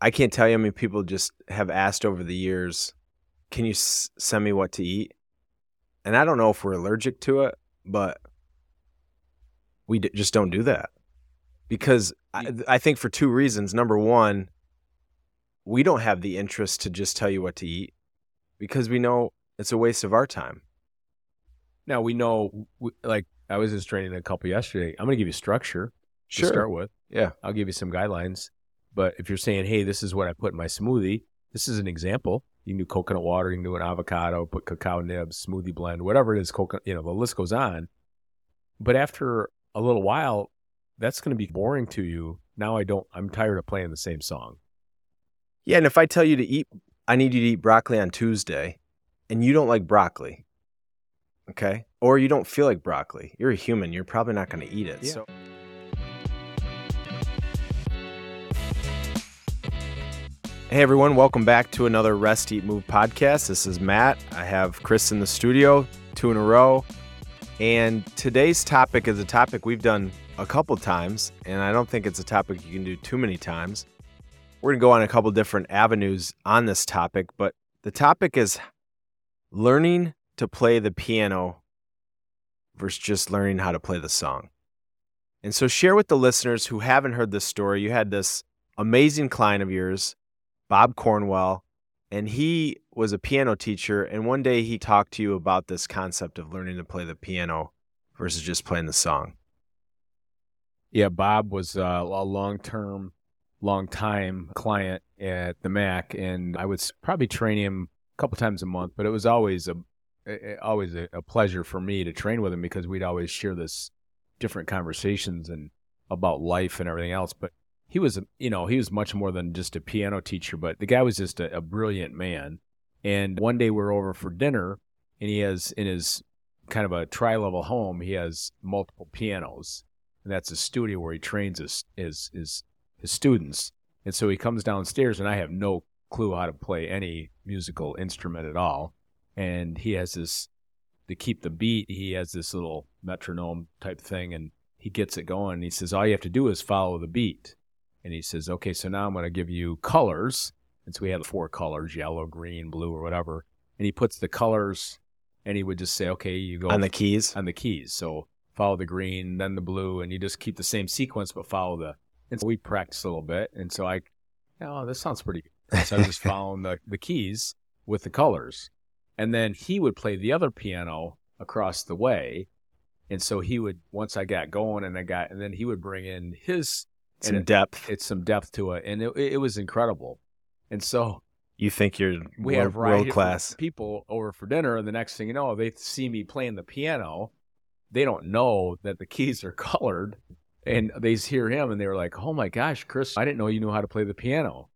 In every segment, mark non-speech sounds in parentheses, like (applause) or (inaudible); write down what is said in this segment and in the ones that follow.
I can't tell you how many people just have asked over the years, "Can you s- send me what to eat?" And I don't know if we're allergic to it, but we d- just don't do that because I, I think for two reasons. Number one, we don't have the interest to just tell you what to eat because we know it's a waste of our time. Now we know, like I was just training a couple yesterday. I'm going to give you structure to start with. Yeah. I'll give you some guidelines. But if you're saying, hey, this is what I put in my smoothie, this is an example. You can do coconut water, you can do an avocado, put cacao nibs, smoothie blend, whatever it is, coconut, you know, the list goes on. But after a little while, that's going to be boring to you. Now I don't, I'm tired of playing the same song. Yeah, and if I tell you to eat, I need you to eat broccoli on Tuesday, and you don't like broccoli, okay, or you don't feel like broccoli, you're a human. You're probably not going to eat it. Yeah. So, hey everyone, welcome back to another Rest Eat Move podcast. This is Matt. I have Chris in the studio, two in a row, and today's topic is a topic we've done a couple times, and I don't think it's a topic you can do too many times we're going to go on a couple different avenues on this topic, but the topic is learning to play the piano versus just learning how to play the song. And so, share with the listeners who haven't heard this story. You had this amazing client of yours, Bob Cornwell, and he was a piano teacher. And one day he talked to you about this concept of learning to play the piano versus just playing the song. Yeah, Bob was uh, a long term, long time client at the Mac, and I would probably train him a couple times a month. But it was always a, always a pleasure for me to train with him because we'd always share this different conversations and about life and everything else. But he was, you know, he was much more than just a piano teacher. But the guy was just a, a brilliant man. And one day we we're over for dinner, and he has in his kind of a tri-level home, he has multiple pianos and that's a studio where he trains his his his, his students. And so he comes downstairs, and I have no clue how to play any musical instrument at all. And he has this to keep the beat. He has this little metronome type thing, and he gets it going. He says, all you have to do is follow the beat. And he says, okay, so now I'm going to give you colors. And so we had four colors: yellow, green, blue, or whatever. And he puts the colors, and he would just say, okay, you go On the keys? on the keys. So follow the green, then the blue, and you just keep the same sequence, but follow the. And so we practiced a little bit, and so I, oh, this sounds pretty good. (laughs) So I was just following the the keys with the colors, and then he would play the other piano across the way, and so he would once I got going and I got, and then he would bring in his Some and it- depth. it's some depth to it, and it, it was incredible, and so You think you're we world, variety world class. people over for dinner, and the next thing you know, they see me playing the piano. They don't know that the keys are (laughs) colored, and they hear him, and they were like, "Oh my gosh, Chris, I didn't know you knew how to play the piano."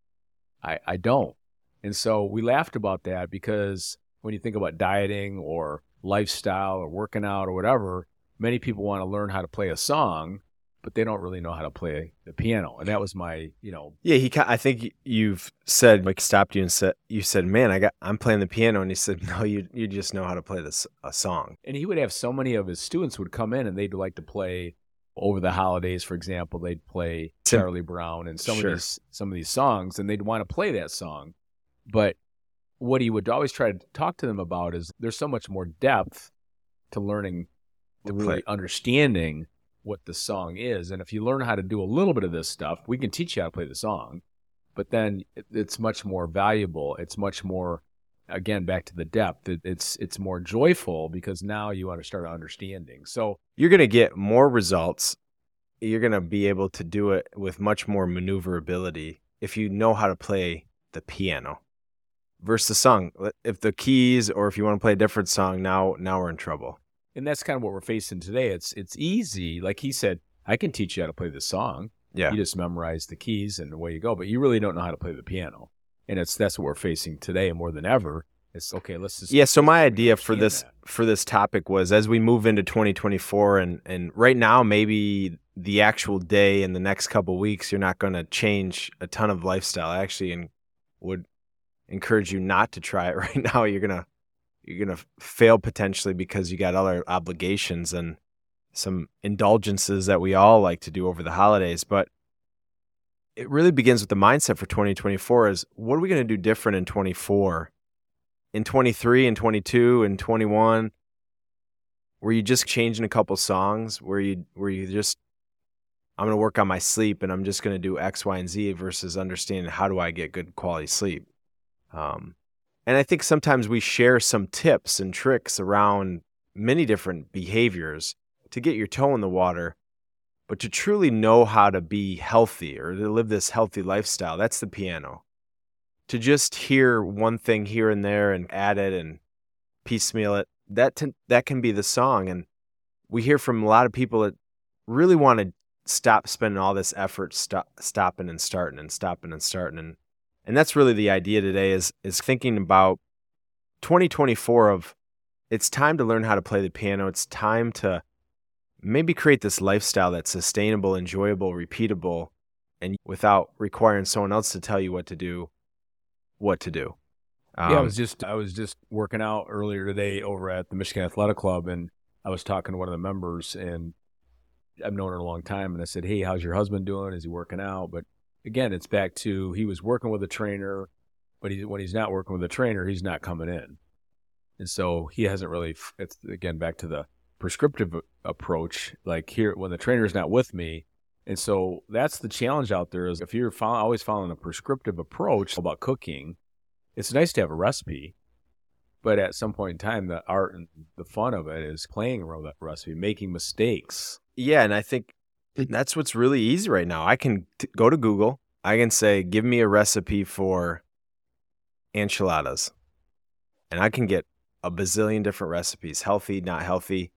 I I don't, and so we laughed about that because when you think about dieting or lifestyle or working out or whatever, many people want to learn how to play a song, but they don't really know how to play the piano, and that was my you know Yeah, he. I think you've said like stopped you and said you said, "Man, I got I'm playing the piano," and he said, (laughs) "No, you you just know how to play this a song." and he would have so many of his students would come in and they'd like to play over the holidays for example they'd play charlie brown and some Sure. of these some of these songs and they'd want to play that song but what he would always try to talk to them about is there's so much more depth to learning to Right. really understanding what the song is and if you learn how to do a little bit of this stuff we can teach you how to play the song but then it's much more valuable it's much more again back to the depth it, it's it's more joyful because now you want to start understanding so You're gonna get more results. You're gonna be able to do it with much more maneuverability if you know how to play the piano versus the song. If the keys, or if you want to play a different song, now now we're in trouble. And that's kind of what we're facing today it's it's easy like he said i can teach you how to play the song Yeah, you just memorize the keys and away you go but you really don't know how to play the piano and it's that's what we're facing today more than ever it's okay let's just Yeah, so my idea for this that. for this topic was as we move into 2024 and and right now maybe the actual day in the next couple weeks you're not going to change a ton of lifestyle. I actually en- would encourage you not to try it (laughs) right now. You're going to you're going to fail potentially because you got other obligations and some indulgences that we all like to do over the holidays, but it really begins with the mindset for 2024 is what are we going to do different in 24 in 23 and 22 and 21 were you just changing a couple songs? Where you where you just i'm going to work on my sleep and i'm just going to do x y and z versus understanding how do i get good quality sleep? Um, and i think sometimes we share some tips and tricks around many different behaviors to get your toe in the water. But to truly know how to be healthy or to live this healthy lifestyle that's the piano. To just hear one thing here and there and add it and piecemeal it that t- that can be the song. And we hear from a lot of people that really want to stop spending all this effort stop, stopping and starting and stopping and starting. and and that's really the idea today is is thinking about 2024 of it's time to learn how to play the piano it's time to maybe create this lifestyle that's sustainable enjoyable repeatable and without requiring someone else to tell you what to do what to do. Um, yeah, I um, was just I was just working out earlier today over at the Michigan Athletic Club, and I was talking to one of the members, and I've known her a long time, and I said, "Hey, how's your husband doing? Is he working out?" But again, it's back to he was working with a trainer, but he, when he's not working with a trainer, he's not coming in, and so he hasn't really. It's again back to the prescriptive approach. Like here, when the trainer's not with me, and so that's the challenge out there is if you're follow, always following a prescriptive approach about cooking, it's nice to have a recipe, but at some point in time, the art and the fun of it is playing around that recipe, making mistakes. Yeah, and I think that's what's really easy right now. I can t- go to Google. I can say, "Give me a recipe for enchiladas," and I can get a bazillion different recipes, healthy, not healthy.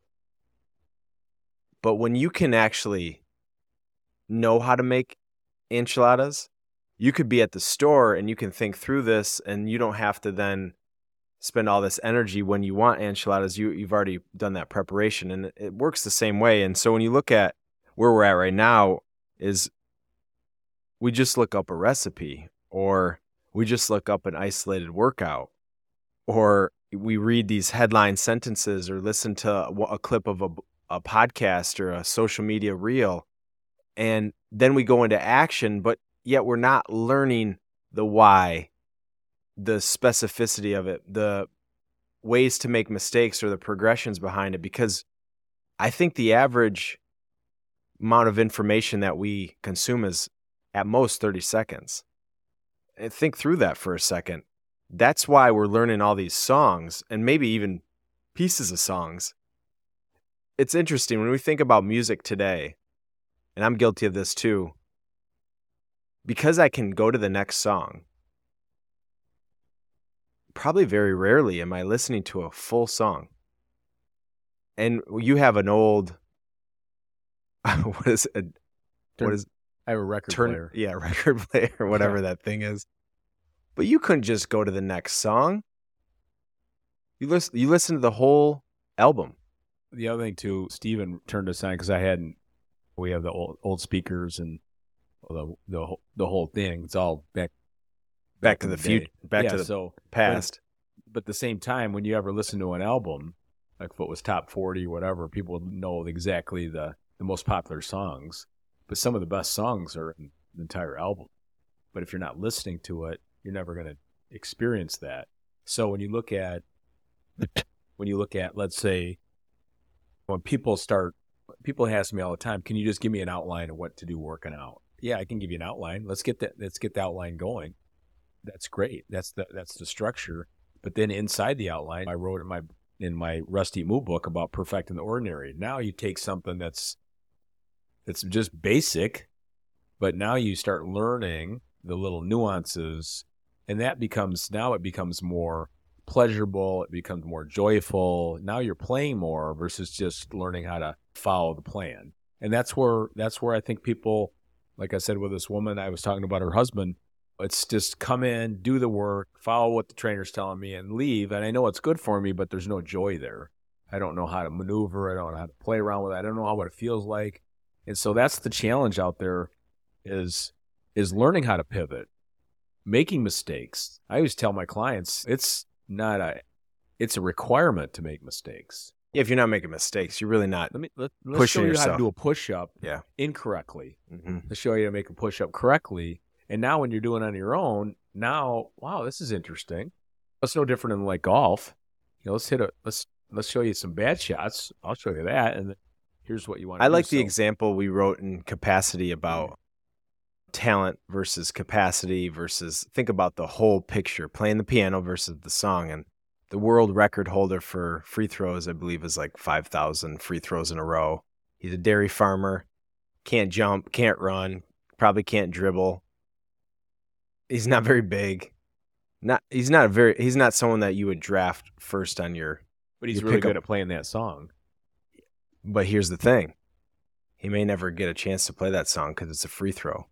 But when you can actually know how to make enchiladas, you could be at the store and you can think through this and you don't have to then spend all this energy when you want enchiladas. You, you've already done that preparation and it, it works the same way. And so when you look at where we're at right now, is we just look up a recipe or we just look up an isolated workout or we read these headline sentences or listen to a, clip of a, a podcast or a social media reel. And then we go into action, but yet we're not learning the why, the specificity of it, the ways to make mistakes or the progressions behind it because I think the average amount of information that we consume is at most 30 seconds. And think through that for a second. That's why we're learning all these songs and maybe even pieces of songs. It's interesting when we think about music today and I'm guilty of this too, because I can go to the next song, probably very rarely am I listening to a full song. And you have an old, (laughs) what is it? What is I have a record turn, player. Yeah, (laughs) record player, whatever yeah. that thing is. But you couldn't just go to the next song. You listen. You listen to the whole album. The other thing too, Steven turned us on because I hadn't we have the old, old speakers and the the the whole thing. It's all back back, back to the, the future, back yeah, to the so, past. But, but at the same time, when you ever listen to an album, like if it was top forty, or whatever, people know exactly the the most popular songs. But some of the best songs are in the entire album. But if you're not listening to it, you're never going to experience that. So when you look at when you look at let's say when people start people ask me all the time, can you just give me an outline of what to do working out? Yeah, I can give you an outline. Let's get that. Let's get the outline going. That's great. That's the that's the structure. But then inside the outline, I wrote in my in my Rest Eat Move book about perfecting the ordinary. Now you take something that's that's just basic, but now you start learning the little nuances, and that becomes now it becomes more pleasurable. It becomes more joyful. Now you're playing more versus just learning how to follow the plan. And that's where that's where I think people, like I said with this woman, I was talking about her husband. It's just come in, do the work, follow what the trainer's telling me, and leave. And I know it's good for me, but there's no joy there. I don't know how to maneuver. I don't know how to play around with it. I don't know how what it feels like. And so that's the challenge out there is is learning how to pivot, making mistakes. I always tell my clients it's not a it's a requirement to make mistakes. If you're not making mistakes, you're really not. Let me let, let's Pushing show you how to do a push up Yeah. incorrectly. hmm Let's show you how to make a push up correctly. And now when you're doing it on your own, now wow, this is interesting. It's no different than like golf. You know, let's hit a let's let's show you some bad shots. I'll show you that, and then here's what you want. I like do. the So- example we wrote in capacity about mm. talent versus capacity versus think about the whole picture, playing the piano versus the song. And the world record holder for free throws, I believe, is like 5,000 free throws in a row. He's a dairy farmer, can't jump, can't run, probably can't dribble. He's not very big. Not he's not a very he's not someone that you would draft first on your but he's really good at playing that song. But here's the thing he may never get a chance to play that song because it's a free throw.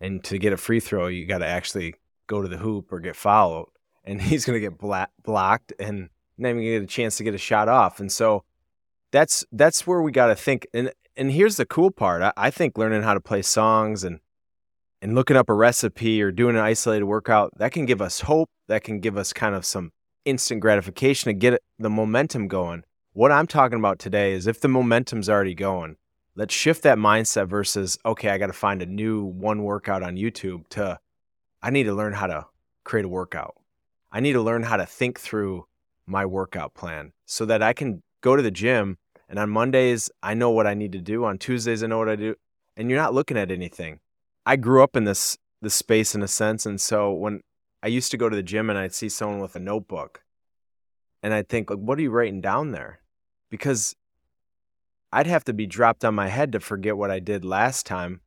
And to get a free throw, you got to actually go to the hoop or get fouled. And (laughs) he's going to get bla- blocked and not even get a chance to get a shot off. And so that's that's where we got to think. And and here's the cool part. I, I think learning how to play songs and and looking up a recipe or doing an isolated workout that can give us hope. That can give us kind of some instant gratification to get the momentum going. What I'm talking about today is if the momentum's already going, let's shift that mindset versus, okay, I got to find a new one workout on YouTube to, I need to learn how to create a workout. I need to learn how to think through my workout plan so that I can go to the gym and on Mondays, I know what I need to do. On Tuesdays, I know what I do. And you're not looking at anything. I grew up in this this space in a sense. And so when I used to go to the gym and I'd see someone with a notebook and I'd think, like, what are you writing down there? Because I'd have to be dropped on my head to forget what I did last time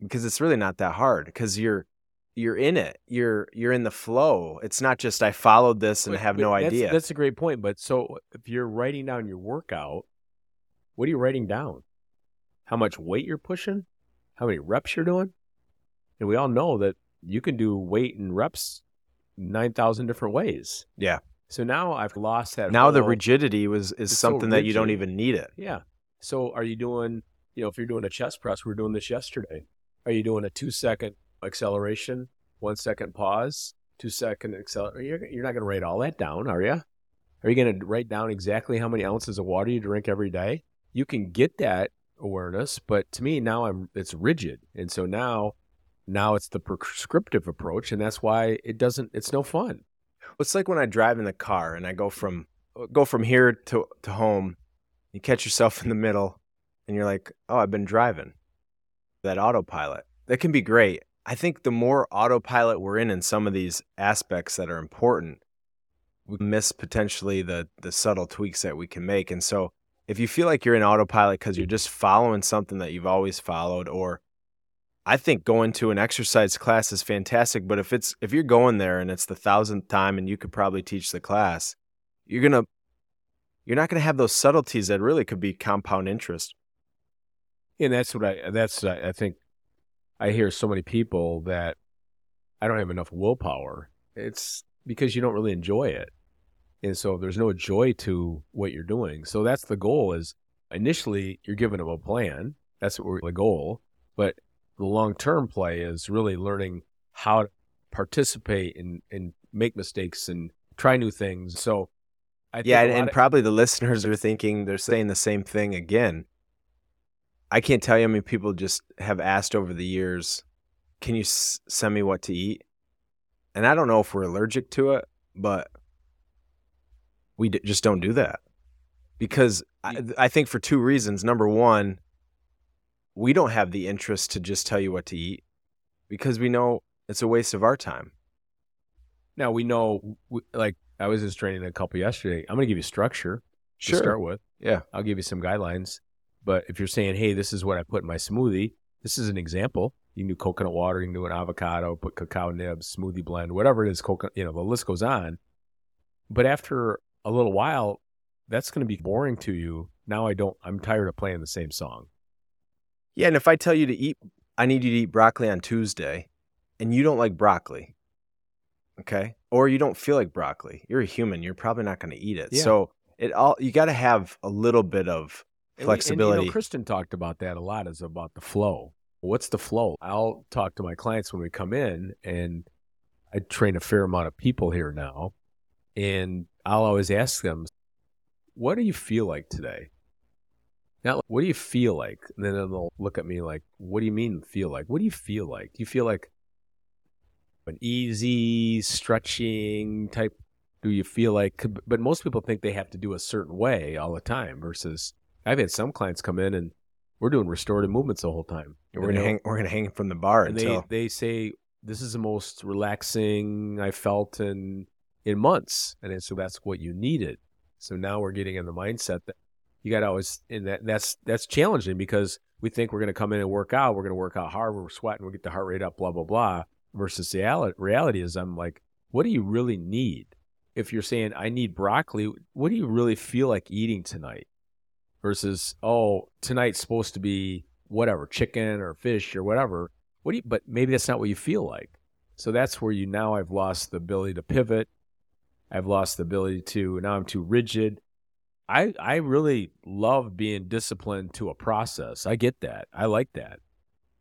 because it's really not that hard because you're you're in it. You're you're in the flow. It's not just I followed this and Wait, have no that's- idea. That's a great point. But so if you're writing down your workout, what are you writing down? How much weight you're pushing? How many reps you're doing? And we all know that you can do weight and reps nine thousand different ways. Yeah. So now I've lost that. now the rigidity was is It's so something that you don't even need it. Yeah. So are you doing, you know, if you're doing a chest press, we are doing this yesterday. Are you doing a two second acceleration, one second pause, two second acceleration? You're, you're not going to write all that down, are you? Are you going to write down exactly how many ounces of water you drink every day? You can get that awareness, but to me now I'm it's rigid, and so now now it's the prescriptive approach, and that's why it doesn't. It's no fun. It's like when I drive in the car and I go from uh, go from here to to home. You catch yourself (laughs) in the middle, and you're like, "Oh, I've been driving." That autopilot that can be great. I think the more autopilot we're in in some of these aspects that are important, we miss potentially the the subtle tweaks that we can make. And so, if you feel like you're in autopilot because you're just following something that you've always followed, or I think going to an exercise class is fantastic, but if it's if you're going there and it's the thousandth time and you could probably teach the class, you're gonna you're not gonna have those subtleties that really could be compound interest. And that's what I that's I think I hear so many people that I don't have enough willpower. It's because you don't really enjoy it. And so there's no joy to what you're doing. So that's the goal is initially you're giving them a plan. That's what we're, the goal. But the long term play is really learning how to participate and, and make mistakes and try new things. So I think yeah, and, and of- probably the listeners are thinking they're saying the same thing again. I can't tell you how many people just have asked over the years, "Can you s- send me what to eat?" And I don't know if we're allergic to it, but we d- just don't do that because I, I think for two reasons. Number one, we don't have the interest to just tell you what to eat because we know it's a waste of our time. now we know like I was just training a couple yesterday. I'm going to give you structure. to start with. Yeah. I'll give you some guidelines. But if you're saying, hey, this is what I put in my smoothie, this is an example. You can do coconut water, you can do an avocado, put cacao nibs, smoothie blend, whatever it is, coconut, you know, the list goes on. But after a little while, that's going to be boring to you. Now I don't, I'm tired of playing the same song. Yeah, and if I tell you to eat, I need you to eat broccoli on Tuesday, and you don't like broccoli, okay, or you don't feel like broccoli, you're a human. You're probably not going to eat it. Yeah. So it all you got to have a little bit of And flexibility. And, you know, Kristen talked about that a lot is about the flow. What's the flow? I'll talk to my clients when we come in, and I train a fair amount of people here now, and I'll always ask them, what do you feel like today? Now, what do you feel like? And then they'll look at me like, what do you mean feel like? What do you feel like? Do you feel like an easy stretching type? Do you feel like, but most people think they have to do a certain way all the time versus I've had some clients come in and we're doing restorative movements the whole time. We're gonna hang. We're gonna hang from the bar and until they they say this is the most relaxing I felt in in months, and so that's what you needed. So now we're getting in the mindset that you got to always, and that that's that's challenging because we think we're going to come in and work out, we're going to work out hard, we're sweating, we get the heart rate up, blah blah blah. Versus the reality is, I'm like, what do you really need? If you're saying I need broccoli, what do you really feel like eating tonight? Versus, oh, tonight's supposed to be whatever, chicken or fish or whatever. What do you, but maybe that's not what you feel like. So that's where you now I've lost the ability to pivot. I've lost the ability to, now I'm too rigid. I, I really love being disciplined to a process. I get that. I like that.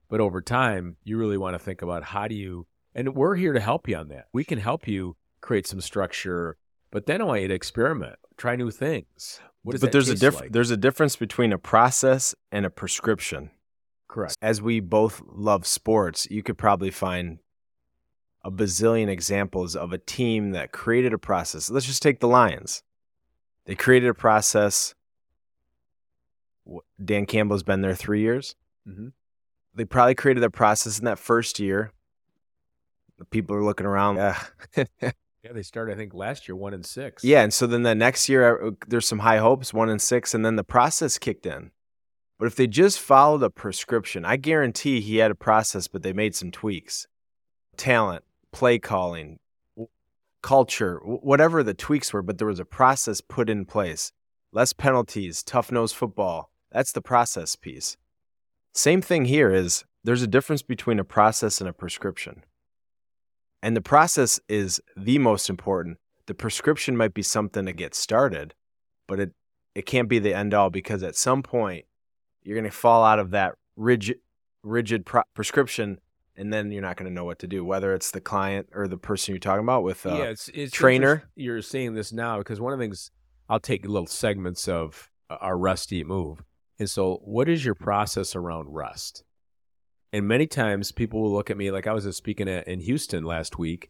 But over time, you really want to think about how do you, and we're here to help you on that. We can help you create some structure, but then I want you to experiment, try new things. but there's a difference. Like? There's a difference between a process and a prescription. Correct. As we both love sports, you could probably find a bazillion examples of a team that created a process. Let's just take the Lions. They created a process. Dan Campbell's been there three years. Mm-hmm. They probably created a process in that first year. The people are looking around. Yeah. (laughs) yeah, they started, I think, last year, one and six. Yeah. And so then the next year, uh, there's some high hopes, one and six. And then the process kicked in. But if they just followed a prescription, I guarantee he had a process, but they made some tweaks. Talent, play calling, culture, whatever the tweaks were, but there was a process put in place. Less penalties, tough nose football. That's the process piece. Same thing here is there's a difference between a process and a prescription. And the process is the most important. The prescription might be something to get started, but it, it can't be the end all because at some point you're going to fall out of that rigid rigid pro- prescription and then you're not going to know what to do, whether it's the client or the person you're talking about with a yeah, it's, it's trainer. You're seeing this now because one of the things I'll take little segments of our rest eat move. And so, what is your process around rest? And many times people will look at me like I was just speaking at, in Houston last week,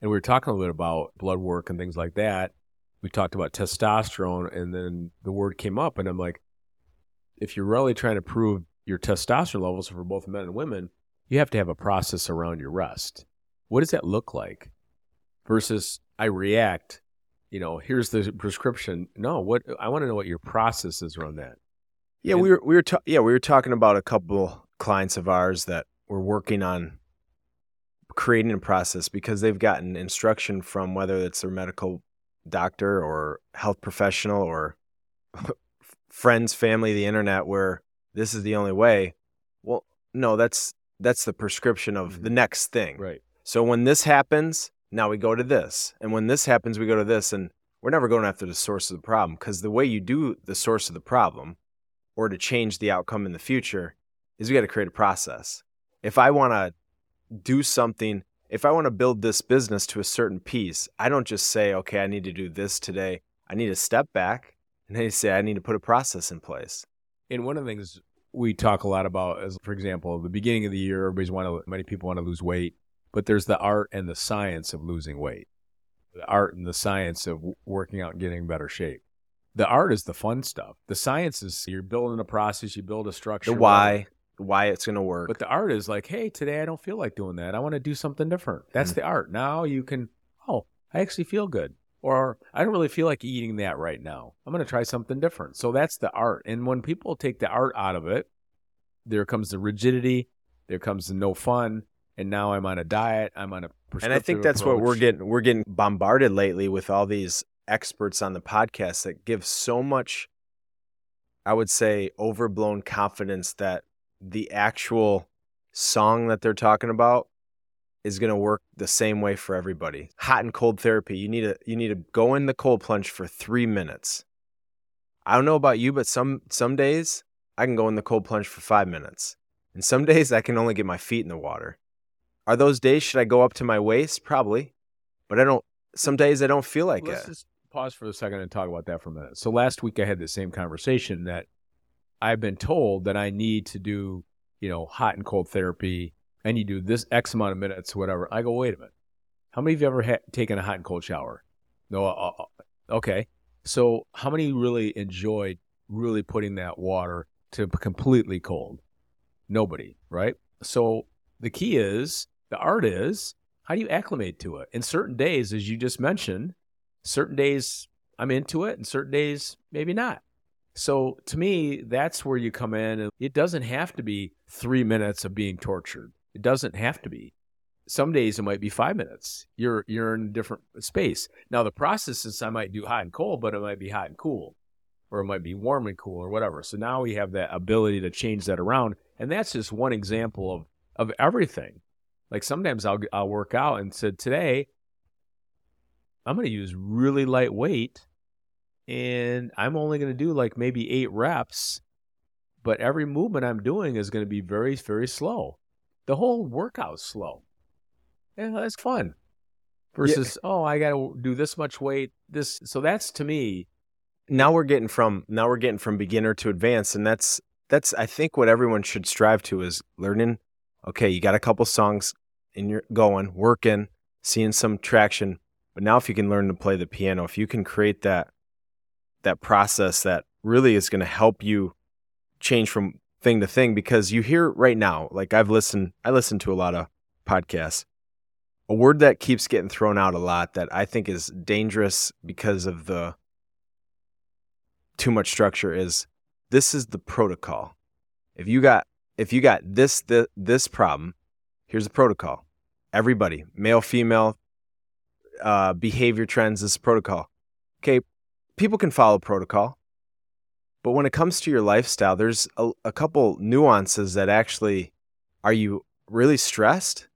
and we were talking a little bit about blood work and things like that. We talked about testosterone, and then the word came up, and I'm like, if you're really trying to prove your testosterone levels for both men and women, you have to have a process around your rest. What does that look like? Versus I react, you know, here's the prescription. No, what I want to know what your process is around that. Yeah, and, we were we were ta- yeah, we were talking about a couple clients of ours that were working on creating a process because they've gotten instruction from whether it's their medical doctor or health professional or (laughs) friends, family, the internet where this is the only way. Well, no, that's that's the prescription of mm-hmm. the next thing. Right. So when this happens, now we go to this. And when this happens, we go to this. And we're never going after the source of the problem because the way you do the source of the problem or to change the outcome in the future is we got to create a process. If I want to do something, if I want to build this business to a certain piece, I don't just say, okay, I need to do this today. I need to step back and then say, I need to put a process in place. And one of the things we talk a lot about as for example the beginning of the year everybody's want to many people want to lose weight but there's the art and the science of losing weight. The art and the science of working out and getting in better shape. The art is the fun stuff. The science is you're building a process you build a structure the why why it's going to work. But the art is like hey today i don't feel like doing that. I want to do something different. That's mm-hmm. the art. Now you can oh i actually feel good or I don't really feel like eating that right now. I'm going to try something different. So that's the art. And when people take the art out of it, there comes the rigidity, there comes the no fun, and now I'm on a diet, I'm on a And I think that's approach. what we're getting we're getting bombarded lately with all these experts on the podcast that give so much I would say overblown confidence that the actual song that they're talking about is going to work the same way for everybody. Hot and cold therapy. You need to you need to go in the cold plunge for 3 minutes. I don't know about you, but some some days I can go in the cold plunge for 5 minutes. And some days I can only get my feet in the water. Are those days should I go up to my waist? Probably. But I don't some days I don't feel like it. Let's it. Just pause for a second and talk about that for a minute. So last week I had the same conversation that I've been told that I need to do, you know, hot and cold therapy. I you do this X amount of minutes, whatever. I go, wait a minute. How many of you ever ha- taken a hot and cold shower? No. Uh, uh, uh okay. So how many really enjoyed really putting that water to completely cold? Nobody, right? So the key is the art is how do you acclimate to it? In certain days, as you just mentioned, certain days I'm into it and certain days maybe not. So to me, that's where you come in. And it doesn't have to be three minutes of being tortured. It doesn't have to be. Some days it might be five minutes. You're you're in a different space. Now the process is I might do hot and cold, but it might be hot and cool, or it might be warm and cool, or whatever. So now we have that ability to change that around, and that's just one example of of everything. Like sometimes I'll I'll work out and said today I'm going to use really light weight and I'm only going to do like maybe 8 reps but every movement I'm doing is going to be very very slow. The whole workout's slow. Yeah, that's fun. Versus yeah. oh, I got to do this much weight. This so that's to me now we're getting from now we're getting from beginner to advanced and that's that's I think what everyone should strive to is learning okay, you got a couple songs in your going, working, seeing some traction. But now if you can learn to play the piano, if you can create that that process that really is going to help you change from thing to thing because you hear right now, like I've listened I listen to a lot of podcasts. A word that keeps getting thrown out a lot that I think is dangerous because of the too much structure is this is the protocol. If you got if you got this this, this problem, here's the protocol. Everybody, male, female, uh, behavior trends, this protocol. Okay, people can follow protocol, but when it comes to your lifestyle, there's a, a couple nuances that actually are you really stressed?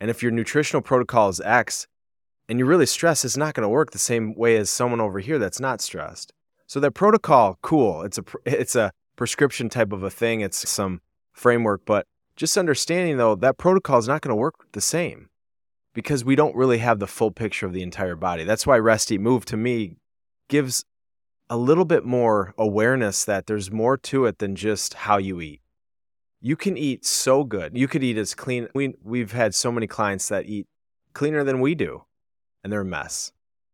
And if your nutritional protocol is X and you're really stressed, it's not going to work the same way as someone over here that's not stressed. So that protocol, cool. It's a (laughs) it's a prescription type of a thing. It's some framework, but just understanding though that protocol is not going to work the same because we don't really have the full picture of the entire body. That's why rest eat move to me gives a little bit more awareness that there's more to it than just how you eat. You can eat so good. You could eat as clean. We, we've had so many clients that eat cleaner than we do, and they're a mess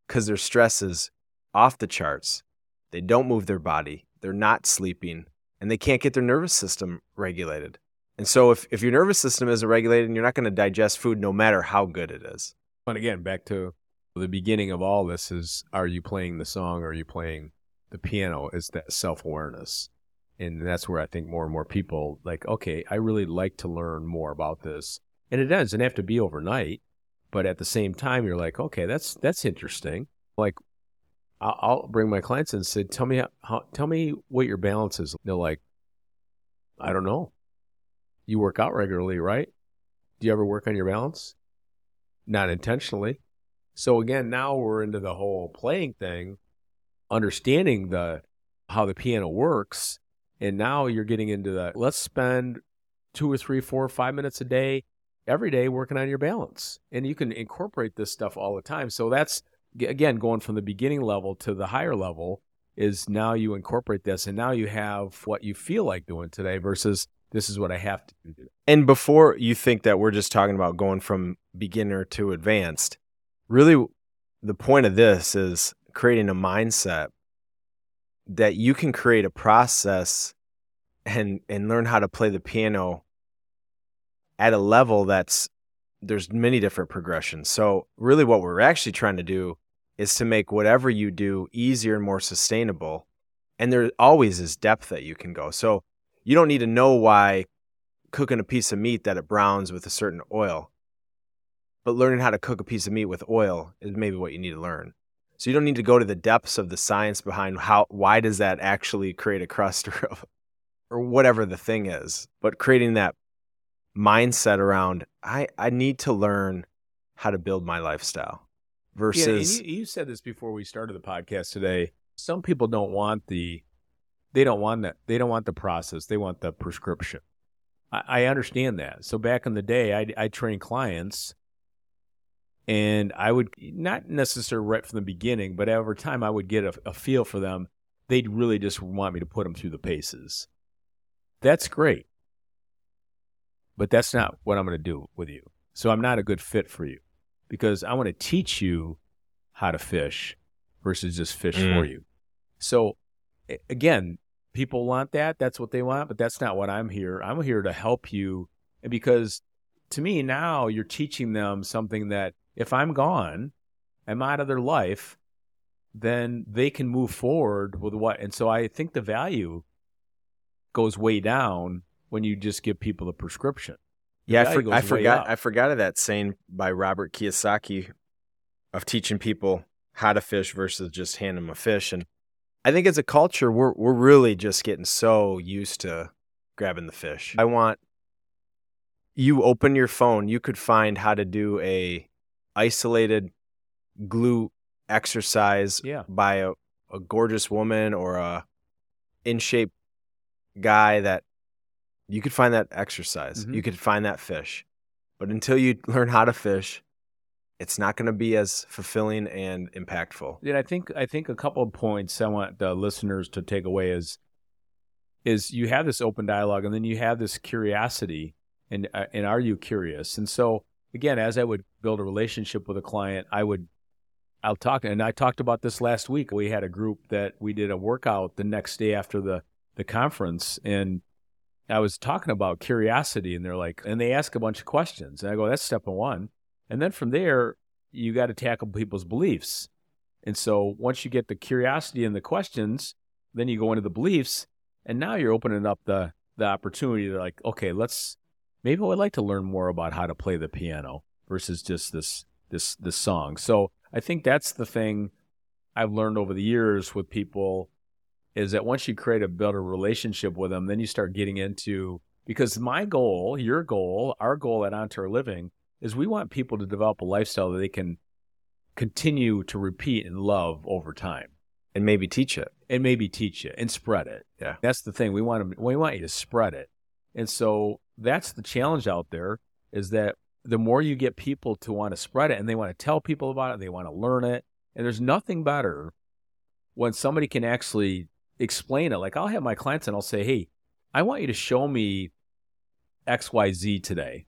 because their stress is off the charts. They don't move their body. They're not sleeping and they can't get their nervous system regulated. And so if, if your nervous system isn't regulated, you're not going to digest food no matter how good it is. But again, back to the beginning of all this is are you playing the song or are you playing the piano? Is that self awareness. And that's where I think more and more people like, okay, I really like to learn more about this. And it doesn't have to be overnight, but at the same time, you're like, okay, that's that's interesting. Like I'll, bring my clients in and say, "Tell me how, tell me what your balance is." They're like, "I don't know." You work out regularly, right? Do you ever work on your balance? Not intentionally. So again, now we're into the whole playing thing, understanding the how the piano works, and now you're getting into the let's spend two or three, four, five minutes a day every day working on your balance, and you can incorporate this stuff all the time. So that's again going from the beginning level to the higher level is now you incorporate this and now you have what you feel like doing today versus this is what I have to do. And before you think that we're just talking about going from beginner to advanced, really the point of this is creating a mindset that you can create a process and and learn how to play the piano at a level that's there's many different progressions. So really what we're actually trying to do is to make whatever you do easier and more sustainable. And there always is depth that you can go. So you don't need to know why cooking a piece of meat that it browns with a certain oil. But learning how to cook a piece of meat with oil is maybe what you need to learn. So you don't need to go to the depths of the science behind how why does that actually create a crust (laughs) or or whatever the thing is. But creating that mindset around I, I need to learn how to build my lifestyle versus yeah, you, you, said this before we started the podcast today some people don't want the they don't want that they don't want the process they want the prescription i, I understand that so back in the day i i trained clients And I would not necessarily right from the beginning, but over time I would get a, a feel for them. They'd really just want me to put them through the paces. That's great. But that's not what I'm going to do with you. So I'm not a good fit for you because I want to teach you how to fish versus just fish Mm. for you. So again, people want that. That's what they want, but that's not what I'm here. I'm here to help you and because to me now you're teaching them something that if I'm gone, I'm out of their life, then they can move forward with what. And so I think the value goes way down when you just give people a prescription. The Yeah, I, for, I forgot. I forgot of that saying by Robert Kiyosaki of teaching people how to fish versus just hand them a fish. And I think as a culture, we're we're really just getting so used to grabbing the fish. I want you open your phone, you could find how to do a isolated glute exercise Yeah. by a, a gorgeous woman or a in shape guy that you could find that exercise. Mhm. You could find that fish. But until you (laughs) learn how to fish, it's not going to be as fulfilling and impactful. Yeah, I think I think a couple of points I want the listeners to take away is is you have this open dialogue and then you have this curiosity and uh, and are you curious? And so again, as I would build a relationship with a client, I would I'll talk and I talked about this last week. We had a group that we did a workout the next day after the the conference and I was talking about curiosity and they're like and they ask a bunch of questions. And I go, that's step one. And then from there, you got to tackle people's beliefs. And so once you get the curiosity and the questions, then you go into the beliefs, and now you're opening up the the opportunity to like, okay, let's maybe I'd like to learn more about how to play the piano versus just this this this song. So I think that's the thing I've learned over the years with people is that once you create a better relationship with them, then you start getting into because my goal, your goal, our goal at On Target Living is we want people to develop a lifestyle that they can continue to repeat and love over time And maybe teach it. and maybe teach it and spread it. Yeah. That's the thing. We want to, we want you to spread it. And so that's the challenge out there is that the more you get people to want to spread it and they want to tell people about it, they want to learn it. And there's nothing better when somebody can actually explain it. Like I'll have my clients and I'll say, Hey, I want you to show me XYZ today.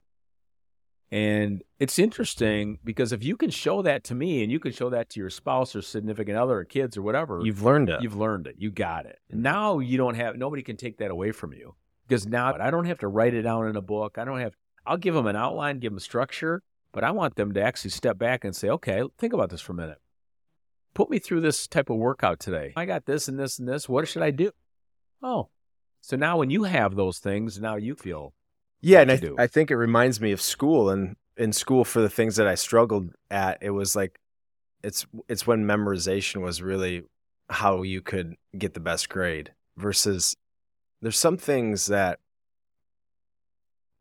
And it's interesting because if you can show that to me and you can show that to your spouse or significant other or kids or whatever, You've learned it. You've learned it. You got it. Mm. Now you don't have nobody can take that away from you because now I don't have to write it down in a book. I don't have. I'll give them an outline, give them structure, but I want them to actually step back and say, "Okay, think about this for a minute. Put me through this type of workout today. I got this and this and this. What should I do?" Oh, so now when you have those things, now you feel Yeah, and I, do. I think it reminds me of school. And in school, for the things that I struggled at, it was like it's it's when memorization was really how you could get the best grade. Versus, there's some things that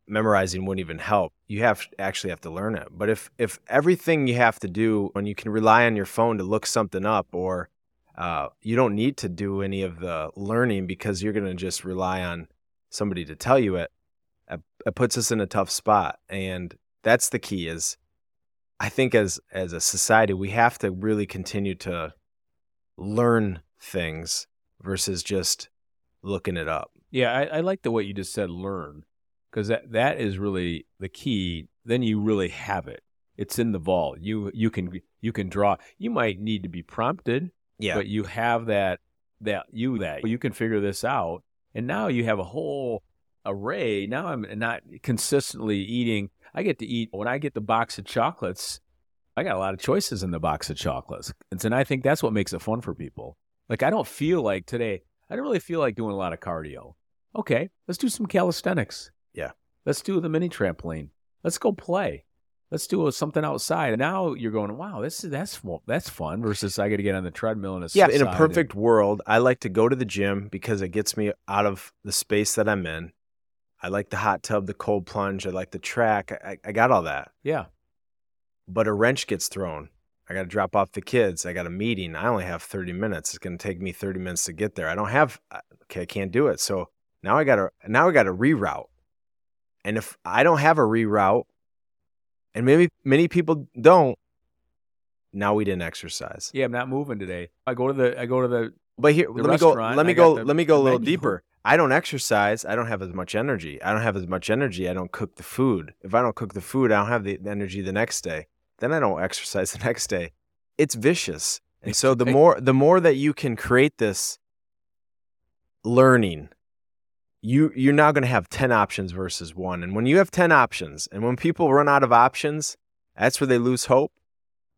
memorizing wouldn't even help. You have actually have to learn it. But if if everything you have to do when you can rely on your phone to look something up, or uh, you don't need to do any of the learning because you're going to just rely on somebody to tell you it it it puts us in a tough spot and that's the key is i think as as a society we have to really continue to learn things versus just looking it up Yeah, I, I like the way you just said learn because that, that is really the key. Then you really have it. It's in the vault. You you can you can draw. You might need to be prompted, yeah but you have that that you that you can figure this out. And now you have a whole array. Now I'm not consistently eating. I get to eat when I get the box of chocolates. I got a lot of choices in the box of chocolates, and so I think that's what makes it fun for people. Like I don't feel like today. I don't really feel like doing a lot of cardio. Okay, let's do some calisthenics. Yeah. let's do the mini trampoline. Let's go play. Let's do something outside. And now you're going, wow, this is that's that's fun. Versus I got to get on the treadmill and a yeah in a side and- perfect world i like to go to the gym because it gets me out of the space that i'm in i like the hot tub the cold plunge i like the track i, I got all that yeah, but a wrench gets thrown. I got to drop off the kids. I got a meeting. I only have 30 minutes. It's going to take me 30 minutes to get there. I don't have uh, okay, I can't do it. So now I got to now I got to reroute. And if I don't have a reroute and maybe many people don't, now we didn't exercise. Yeah, I'm not moving today. I go to the I go to the But here, The let me go. Let me go. the- let me go a little menu. deeper. I don't exercise. I don't have as much energy. I don't have as much energy. I don't cook the food. If I don't cook the food, I don't have the energy the next day. Then I don't exercise (laughs) the next day. It's vicious. And so the more the more that you can create this learning, you you're now going to have 10 options versus one. And when you have 10 options and when people run out of options, that's where they lose hope.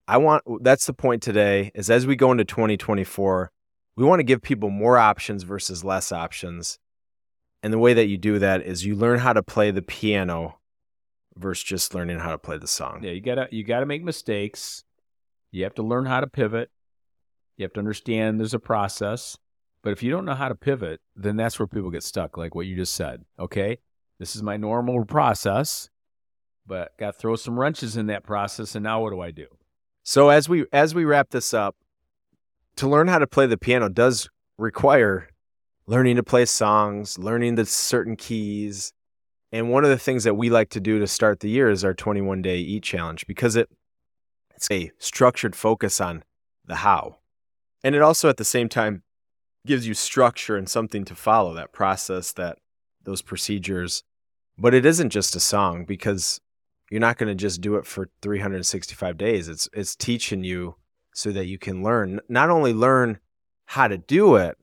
I want that's the point today is as we go into 2024, we want to give people more options versus less options. And the way that you do that is you learn how to play the piano versus just learning how to play the song. Yeah, you gotta you gotta make mistakes. You have to learn how to pivot. You have to understand there's a process. But if you don't know how to pivot, then that's where people get stuck, like what you just said. Okay, this is my normal process, but got to throw some wrenches in that process. And now what do I do? So as we as we wrap this up, to learn how to play the piano does require learning to play songs, learning the certain keys. And one of the things that we like to do to start the year is our 21 day eat challenge because it it's a structured focus on the how. And it also at the same time gives you structure and something to follow that process that those procedures. But it isn't just a song because you're not going to just do it for 365 days. It's it's teaching you so that you can learn not only learn how to do it.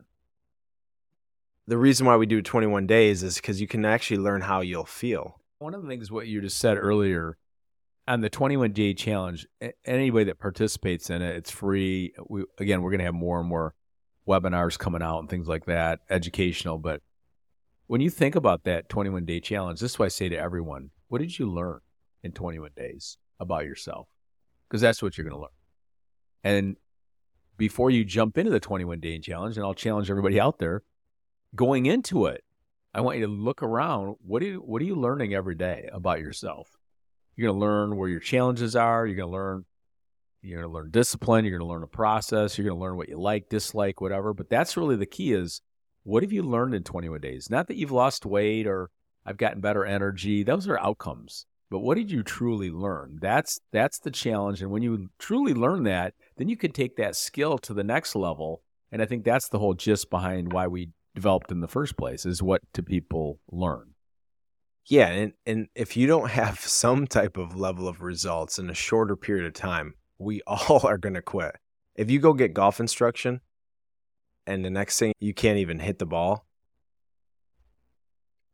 The reason why we do 21 days is because you can actually learn how you'll feel. One of the things what you just said earlier on the 21 day challenge, anybody that participates in it, it's free. We, again, we're going to have more and more webinars coming out and things like that, educational. But when you think about that 21 day challenge, this is what I say to everyone what did you learn in 21 days about yourself? Because that's what you're going to learn. And before you jump into the 21 day challenge, and I'll challenge everybody out there going into it, I want you to look around. What do you, what are you learning every day about yourself? You're going to learn where your challenges are. You're going to learn you're going to learn discipline. You're going to learn a process. You're going to learn what you like, dislike, whatever. But that's really the key is what have you learned in 21 days? Not that you've lost weight or I've gotten better energy. Those are outcomes. But what did you truly learn? That's that's the challenge. And when you truly learn that, then you can take that skill to the next level. And I think that's the whole gist behind why we developed in the first place is what do people learn? Yeah, and and if you don't have (laughs) some type of level of results in a shorter period of time, we (laughs) all are going to quit. If you go get golf instruction and the next thing you can't even hit the ball,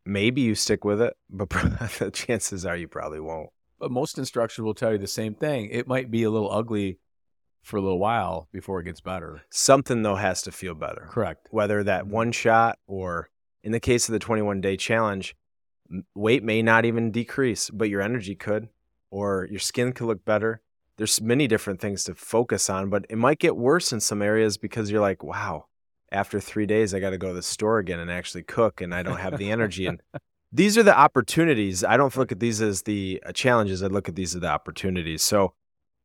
maybe you stick with it, (laughs) but the chances are you probably won't. But most instructors will tell you the same thing. It might be a little ugly for a little while before it gets better. Something though has to feel better. Correct. Whether that one shot or in the case of the 21 day challenge, weight may not even decrease, but your energy could, or your skin could look better. There's many different things to focus on, but it might get worse in some areas because you're like, wow, after three days, I got to go to the store again and actually cook, and I don't have the energy. And (laughs) these are the opportunities. I don't look at these as the uh, challenges. I look at these as the opportunities. So,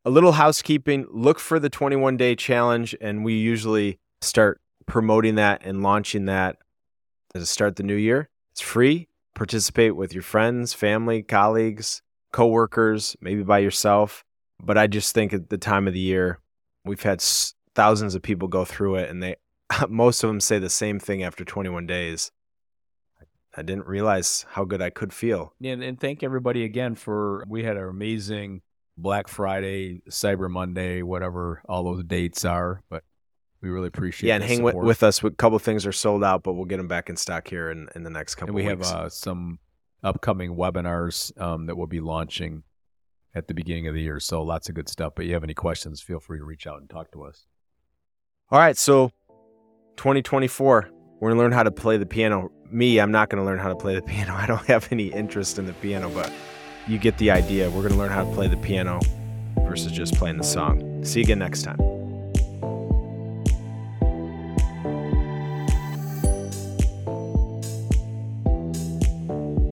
a little housekeeping look for the 21 day challenge, and we usually start promoting that and launching that to start the new year. It's free. Participate with your friends, family, colleagues, coworkers, maybe by yourself. But I just think at the time of the year, we've had thousands of people go through it, and they (laughs) most of them say the same thing after 21 days. I didn't realize how good I could feel. And, and thank everybody again for we had our amazing Black Friday, Cyber Monday, whatever all those dates are. But we really appreciate yeah, and hang with, with us. A couple things are sold out, but we'll get them back in stock here in, in the next couple and we weeks. have uh, some upcoming webinars um, that we'll be launching at the beginning of the year. So lots of good stuff. But you have any questions, feel free to reach out and talk to us. All right, so 2024, we're gonna learn how to play the piano. Me, I'm not gonna learn how to play the (laughs) piano. I don't have any interest in the piano, but you get the idea. We're gonna learn how to play the piano versus just playing the song. See you again next time.